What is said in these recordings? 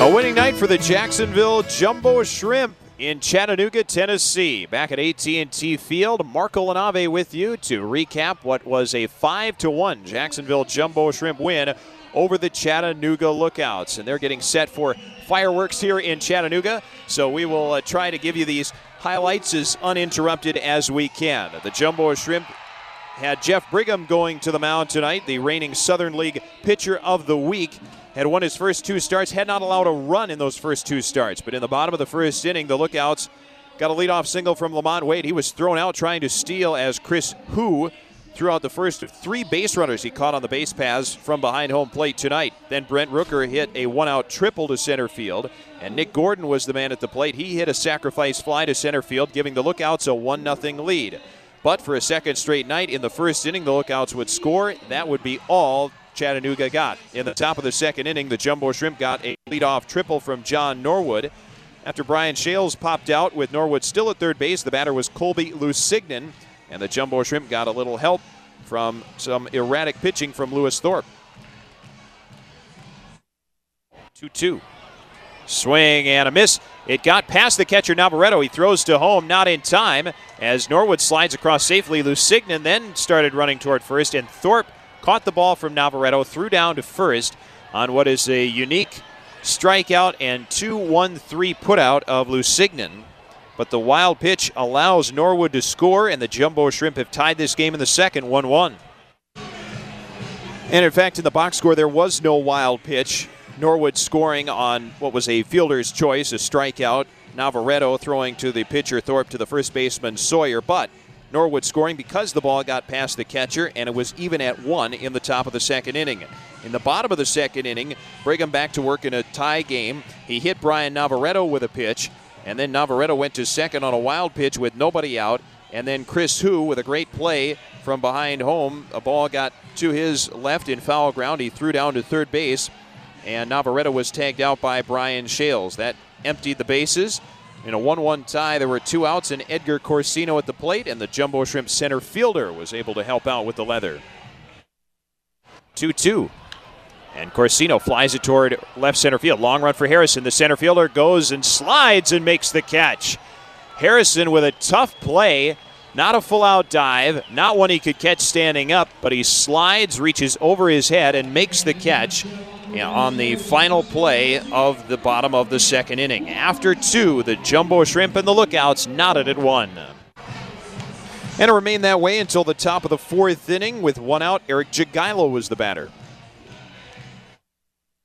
A winning night for the Jacksonville Jumbo Shrimp in Chattanooga, Tennessee. Back at AT&T Field, Marco LaNave with you to recap what was a 5 to 1 Jacksonville Jumbo Shrimp win over the Chattanooga Lookouts. And they're getting set for fireworks here in Chattanooga, so we will uh, try to give you these highlights as uninterrupted as we can. The Jumbo Shrimp had Jeff Brigham going to the mound tonight, the reigning Southern League pitcher of the week had won his first two starts, had not allowed a run in those first two starts. But in the bottom of the first inning, the Lookouts got a leadoff single from LaMonte Wade. He was thrown out trying to steal as Chris Hoo threw out the first three base runners he caught on the base paths from behind home plate tonight. Then Brent Rooker hit a one out triple to center field, and Nick Gordon was the man at the plate. He hit a sacrifice fly to center field, giving the Lookouts a 1 0 lead. But for a second straight night in the first inning, the Lookouts would score. That would be all Chattanooga got. In the top of the second inning, the Jumbo Shrimp got a leadoff triple from John Norwood. After Brian Schales popped out with Norwood still at third base, the batter was Colby Lusignan, and the Jumbo Shrimp got a little help from some erratic pitching from Lewis Thorpe. 2 2. Swing and a miss. It got past the catcher Navarreto. He throws to home, not in time, as Norwood slides across safely. Lusignan then started running toward first, and Thorpe caught the ball from Navarreto, threw down to first on what is a unique strikeout and 2 1 3 putout of Lusignan. But the wild pitch allows Norwood to score, and the Jumbo Shrimp have tied this game in the second 1 1. And in fact, in the box score, there was no wild pitch. Norwood scoring on what was a fielder's choice, a strikeout. Navarreto throwing to the pitcher Thorpe to the first baseman Sawyer. But Norwood scoring because the ball got past the catcher and it was even at one in the top of the second inning. In the bottom of the second inning, Brigham back to work in a tie game. He hit Brian Navarreto with a pitch, and then Navarreto went to second on a wild pitch with nobody out. And then Chris Hoo with a great play from behind home. A ball got to his left in foul ground. He threw down to third base, and Navarreto was tagged out by Brian Schales. That emptied the bases. In a 1 1 tie, there were two outs, and Edgar Corcino at the plate, and the Jumbo Shrimp center fielder was able to help out with the leather. 2 2. And Corcino flies it toward left center field. Long run for Harrison. The center fielder goes and slides and makes the catch. Harrison with a tough play. Not a full out dive, not one he could catch standing up, but he slides, reaches over his head, and makes the catch on the final play of the bottom of the second inning. After two, the Jumbo Shrimp and the Lookouts knotted at one. And it remained that way until the top of the fourth inning with one out. Eric Jagielo was the batter.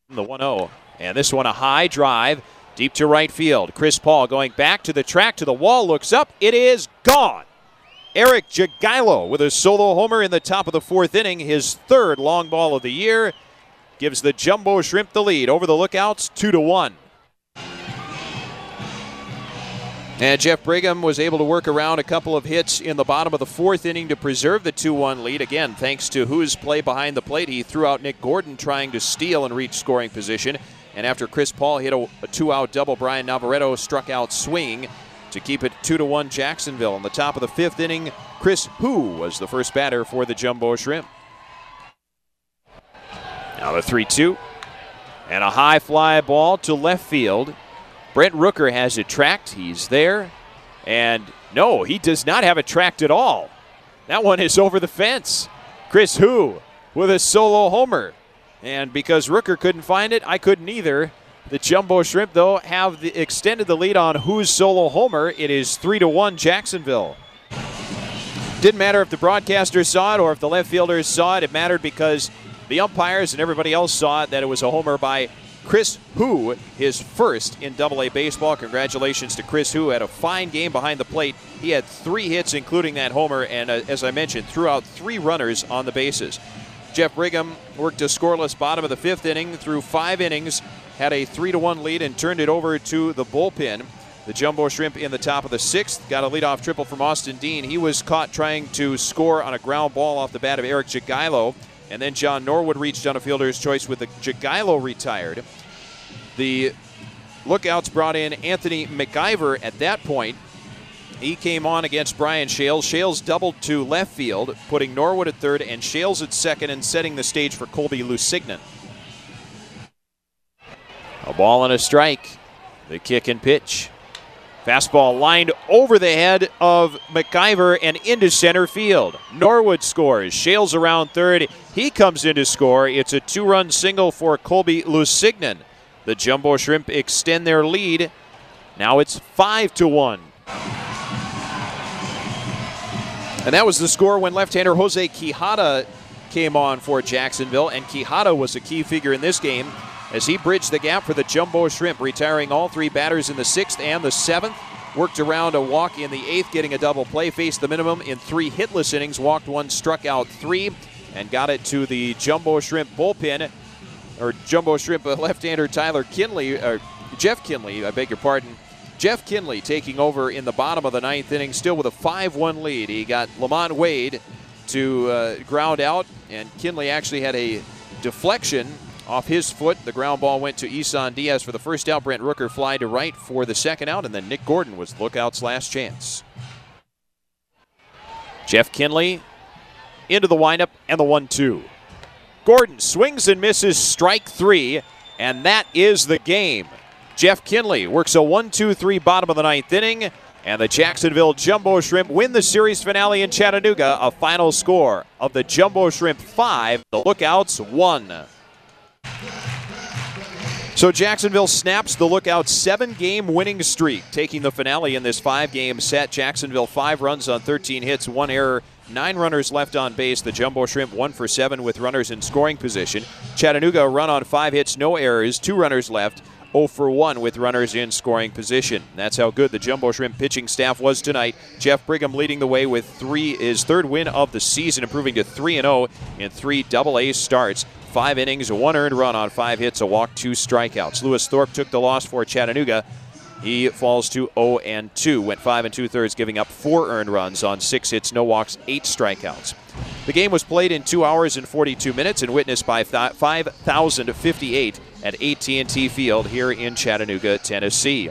The 1 0. And this one a high drive deep to right field. Chris Paul going back to the track to the wall, looks up. It is gone. Eric Jagielo with a solo homer in the top of the fourth inning, his third long ball of the year gives the Jumbo Shrimp the lead over the Lookouts 2 to 1. And Jeff Brigham was able to work around a couple of hits in the bottom of the fourth inning to preserve the 2 1 lead. Again, thanks to Hoo's play behind the plate. He threw out Nick Gordon trying to steal and reach scoring position. And after Chris Paul hit a, a two out double, Brian Navarreto struck out swinging to keep it 2 to 1 Jacksonville. In the top of the fifth inning, Chris Hoo was the first batter for the Jumbo Shrimp. Now the 3 2. And a high fly ball to left field. Brent Rooker has it tracked. He's there. And no, he does not have it tracked at all. That one is over the fence. Chris Hoo with a solo homer. And because Rooker couldn't find it, I couldn't either. The Jumbo Shrimp, though, have the, extended the lead on Hoo's solo homer. It is 3 to 1 Jacksonville. Didn't matter if the broadcasters saw it or if the left fielders saw it. It mattered because the umpires and everybody else saw it that it was a homer by Chris Hoo, his first in Double A baseball. Congratulations to Chris Hoo. Had a fine game behind the plate. He had three hits, including that homer, and uh, as I mentioned, threw out three runners on the bases. Jeff Brigham worked a scoreless bottom of the fifth inning through five innings, had a three to one lead, and turned it over to the bullpen. The Jumbo Shrimp in the top of the sixth got a leadoff triple from Austin Dean. He was caught trying to score on a ground ball off the bat of Eric Jagielo. And then John Norwood reached on a fielder's choice with the Jagielo retired. The lookouts brought in Anthony McIver at that point. He came on against Brian Schales. Schales doubled to left field, putting Norwood at third and Schales at second and setting the stage for Colby Lusignan. A ball and a strike. The kick and pitch. Fastball lined over the head of McIver and into center field. Norwood scores. Schales around third. He comes in to score. It's a two run single for Colby Lusignan. The Jumbo Shrimp extend their lead. Now it's 5 to 1. And that was the score when left hander Jose Quijada came on for Jacksonville. And Quijada was a key figure in this game as he bridged the gap for the Jumbo Shrimp, retiring all three batters in the sixth and the seventh. Worked around a walk in the eighth, getting a double play, faced the minimum in three hitless innings, walked one, struck out three, and got it to the Jumbo Shrimp bullpen. Or Jumbo Shrimp uh, left-hander Tyler Kinley, or Jeff Kinley, I beg your pardon. Jeff Kinley taking over in the bottom of the ninth inning, still with a 5-1 lead. He got LaMonte Wade to uh, ground out, and Kinley actually had a deflection off his foot. The ground ball went to Isan Diaz for the first out. Brent Rooker fly to right for the second out, and then Nick Gordon was lookout's last chance. Jeff Kinley into the windup and the one two. Gordon swings and misses strike three, and that is the game. Jeff Kinley works a 1 2 3 bottom of the ninth inning, and the Jacksonville Jumbo Shrimp win the series finale in Chattanooga. A final score of the Jumbo Shrimp 5, the Lookouts 1. So Jacksonville snaps the lookout seven game winning streak, taking the finale in this five game set. Jacksonville five runs on 13 hits, one error, nine runners left on base. The Jumbo Shrimp one for seven with runners in scoring position. Chattanooga run on five hits, no errors, two runners left. 0 for 1 with runners in scoring position. That's how good the Jumbo Shrimp pitching staff was tonight. Jeff Brigham leading the way with three his third win of the season, improving to 3 0 in three double A starts. Five innings, one earned run on five hits, a walk, two strikeouts. Lewis Thorpe took the loss for Chattanooga. He falls to 0 and 2. Went five and two thirds, giving up four earned runs on six hits, no walks, eight strikeouts. The game was played in two hours and 42 minutes and witnessed by 5,058 at AT&T Field here in Chattanooga, Tennessee.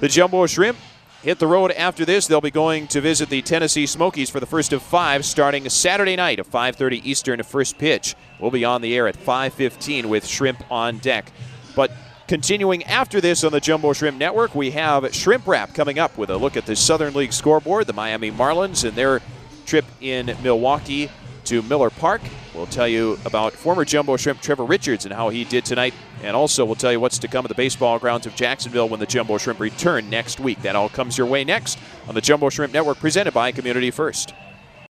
The Jumbo Shrimp hit the road after this. They'll be going to visit the Tennessee Smokies for the first of five, starting Saturday night at 5:30 Eastern. First pitch. We'll be on the air at 5:15 with Shrimp on deck. But continuing after this on the Jumbo Shrimp Network, we have Shrimp Wrap coming up with a look at the Southern League scoreboard, the Miami Marlins, and their trip in Milwaukee to Miller Park. We'll tell you about former Jumbo Shrimp Trevor Richards and how he did tonight. And also, we'll tell you what's to come at the baseball grounds of Jacksonville when the Jumbo Shrimp return next week. That all comes your way next on the Jumbo Shrimp Network, presented by Community First.